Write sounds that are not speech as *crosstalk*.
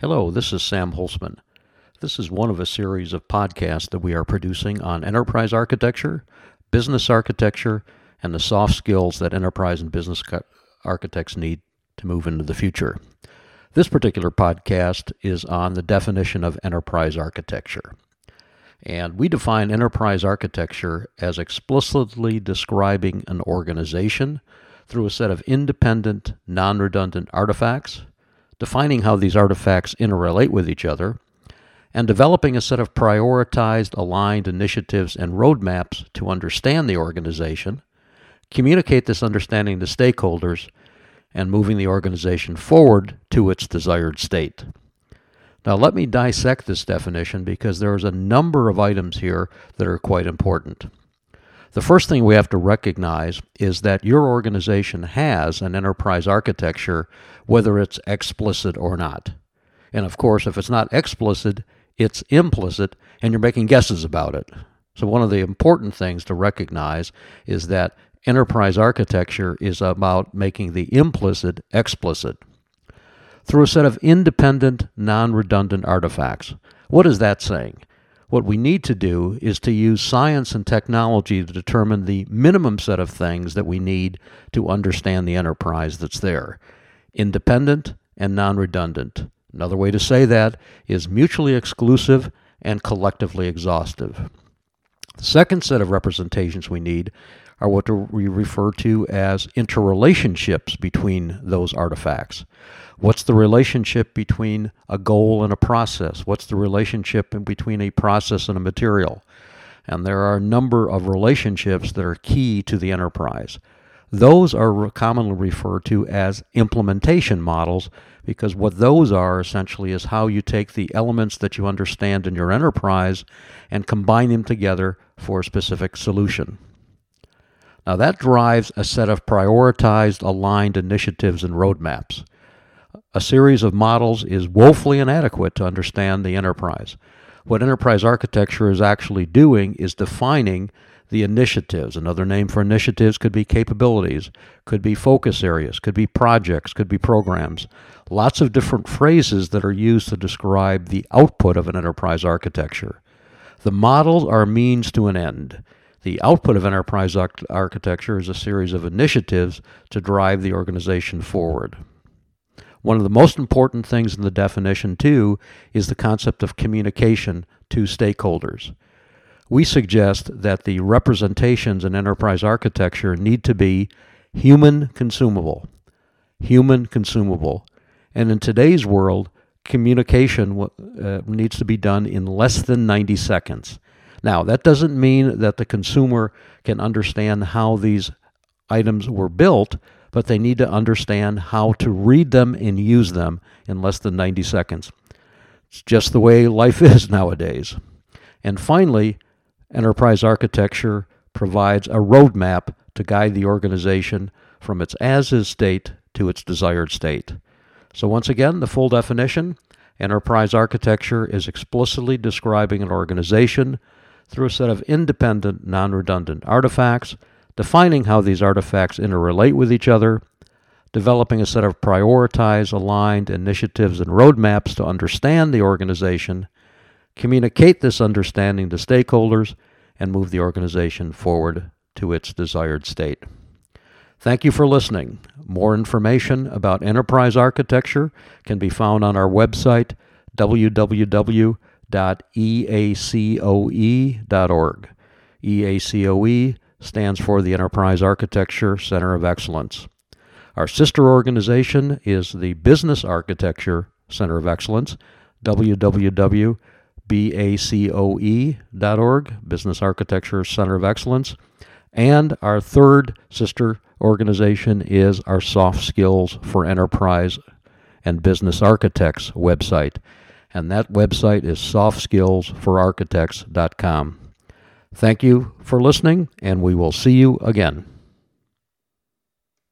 Hello, this is Sam Holcman. This is one of a series of podcasts that we are producing on enterprise architecture, business architecture, and the soft skills that enterprise and business architects need to move into the future. This particular podcast is on the definition of enterprise architecture. And we define enterprise architecture as explicitly describing an organization through a set of independent, non redundant artifacts defining how these artifacts interrelate with each other, and developing a set of prioritized, aligned initiatives and roadmaps to understand the organization, communicate this understanding to stakeholders, and moving the organization forward to its desired state. Now, let me dissect this definition because there's a number of items here that are quite important. The first thing we have to recognize is that your organization has an enterprise architecture, whether it's explicit or not. And of course, if it's not explicit, it's implicit, and you're making guesses about it. So, one of the important things to recognize is that enterprise architecture is about making the implicit explicit through a set of independent, non redundant artifacts. What is that saying? What we need to do is to use science and technology to determine the minimum set of things that we need to understand the enterprise that's there independent and non redundant. Another way to say that is mutually exclusive and collectively exhaustive. The second set of representations we need are what we refer to as interrelationships between those artifacts. What's the relationship between a goal and a process? What's the relationship between a process and a material? And there are a number of relationships that are key to the enterprise. Those are commonly referred to as implementation models because what those are essentially is how you take the elements that you understand in your enterprise and combine them together for a specific solution. Now, that drives a set of prioritized, aligned initiatives and roadmaps. A series of models is woefully inadequate to understand the enterprise. What enterprise architecture is actually doing is defining the initiatives. Another name for initiatives could be capabilities, could be focus areas, could be projects, could be programs. Lots of different phrases that are used to describe the output of an enterprise architecture. The models are means to an end. The output of enterprise architecture is a series of initiatives to drive the organization forward. One of the most important things in the definition, too, is the concept of communication to stakeholders. We suggest that the representations in enterprise architecture need to be human consumable. Human consumable. And in today's world, communication uh, needs to be done in less than 90 seconds. Now, that doesn't mean that the consumer can understand how these items were built, but they need to understand how to read them and use them in less than 90 seconds. It's just the way life *laughs* is nowadays. And finally, enterprise architecture provides a roadmap to guide the organization from its as is state to its desired state. So, once again, the full definition enterprise architecture is explicitly describing an organization through a set of independent, non redundant artifacts, defining how these artifacts interrelate with each other, developing a set of prioritized, aligned initiatives and roadmaps to understand the organization, communicate this understanding to stakeholders, and move the organization forward to its desired state. Thank you for listening. More information about enterprise architecture can be found on our website, www www.eacoe.org. EACOE stands for the Enterprise Architecture Center of Excellence. Our sister organization is the Business Architecture Center of Excellence, www.bacoe.org, Business Architecture Center of Excellence. And our third sister organization is our Soft Skills for Enterprise and Business Architects website and that website is softskillsforarchitects.com. Thank you for listening, and we will see you again.